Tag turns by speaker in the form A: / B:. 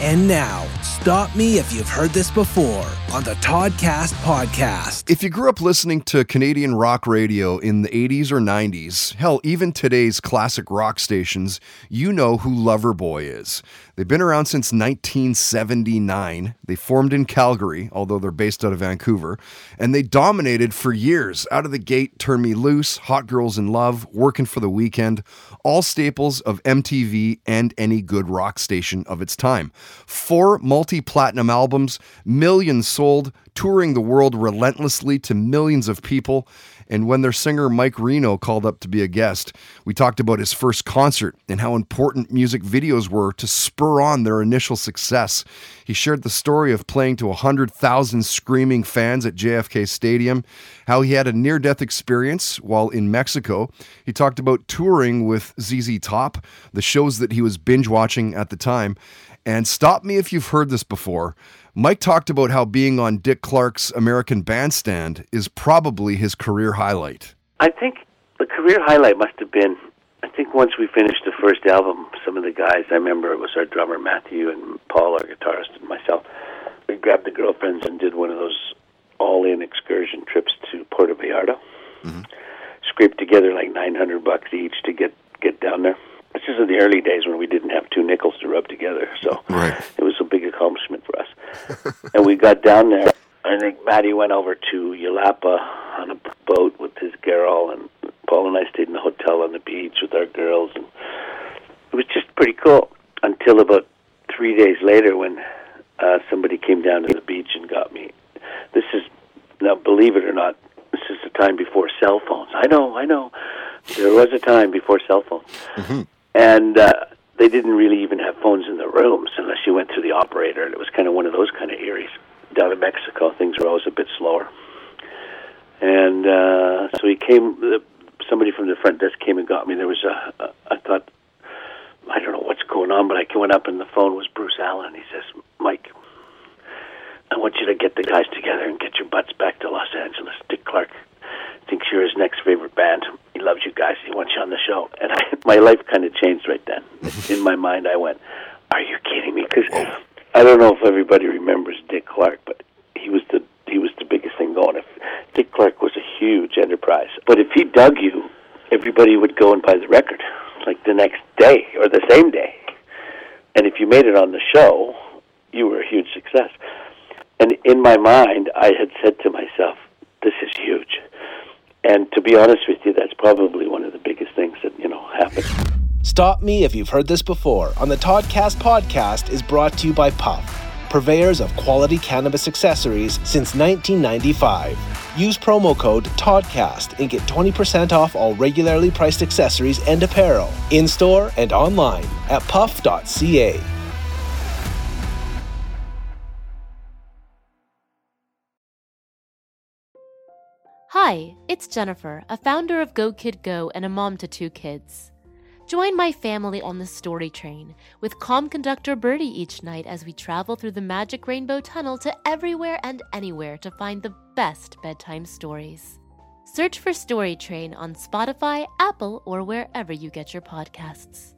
A: And now, stop me if you've heard this before on the Toddcast podcast.
B: If you grew up listening to Canadian rock radio in the 80s or 90s, hell, even today's classic rock stations, you know who Loverboy is. They've been around since 1979. They formed in Calgary, although they're based out of Vancouver, and they dominated for years. Out of the gate, Turn Me Loose, Hot Girls in Love, Working for the Weekend, all staples of MTV and any good rock station of its time. Four multi platinum albums, millions sold, touring the world relentlessly to millions of people. And when their singer Mike Reno called up to be a guest, we talked about his first concert and how important music videos were to spur on their initial success. He shared the story of playing to 100,000 screaming fans at JFK Stadium, how he had a near death experience while in Mexico. He talked about touring with ZZ Top, the shows that he was binge watching at the time. And stop me if you've heard this before. Mike talked about how being on Dick Clark's American Bandstand is probably his career highlight.
C: I think the career highlight must have been, I think once we finished the first album, some of the guys, I remember it was our drummer Matthew and Paul, our guitarist, and myself, we grabbed the girlfriends and did one of those all in excursion trips to Puerto Vallarta. Mm-hmm. Scraped together like 900 bucks each to get, get down there. This is in the early days when we didn't have two nickels to rub together, so
B: right.
C: it was a big accomplishment for us. and we got down there. I think Matty went over to Yelapa on a boat with his girl, and Paul and I stayed in a hotel on the beach with our girls, and it was just pretty cool. Until about three days later, when uh, somebody came down to the beach and got me. This is now, believe it or not, this is the time before cell phones. I know, I know. There was a time before cell phones. Mm-hmm and uh, they didn't really even have phones in the rooms unless you went through the operator. And it was kind of one of those kind of areas. Down in Mexico, things were always a bit slower. And uh, so he came. Somebody from the front desk came and got me. There was a. a I thought, I don't know what's going on, but I went up and the phone was Bruce Allen. He says, Mike, I want you to get the guys together and get your butts back to Los Angeles. Dick Clark thinks you're his next favorite band. He loves you guys. He wants you on the show. And I, my life kind of then. In my mind, I went, "Are you kidding me?" Because I don't know if everybody remembers Dick Clark, but he was the he was the biggest thing going. If Dick Clark was a huge enterprise, but if he dug you, everybody would go and buy the record like the next day or the same day. And if you made it on the show, you were a huge success. And in my mind, I had said to myself, "This is huge." And to be honest with you, that's probably one of the biggest things that, you know, happened.
A: Stop me if you've heard this before on the Toddcast podcast is brought to you by Puff, purveyors of quality cannabis accessories since 1995. Use promo code TODCAST and get 20% off all regularly priced accessories and apparel in store and online at puff.ca.
D: Hi, it's Jennifer, a founder of Go Kid Go and a mom to two kids. Join my family on the story train with calm conductor Birdie each night as we travel through the magic rainbow tunnel to everywhere and anywhere to find the best bedtime stories. Search for Story Train on Spotify, Apple, or wherever you get your podcasts.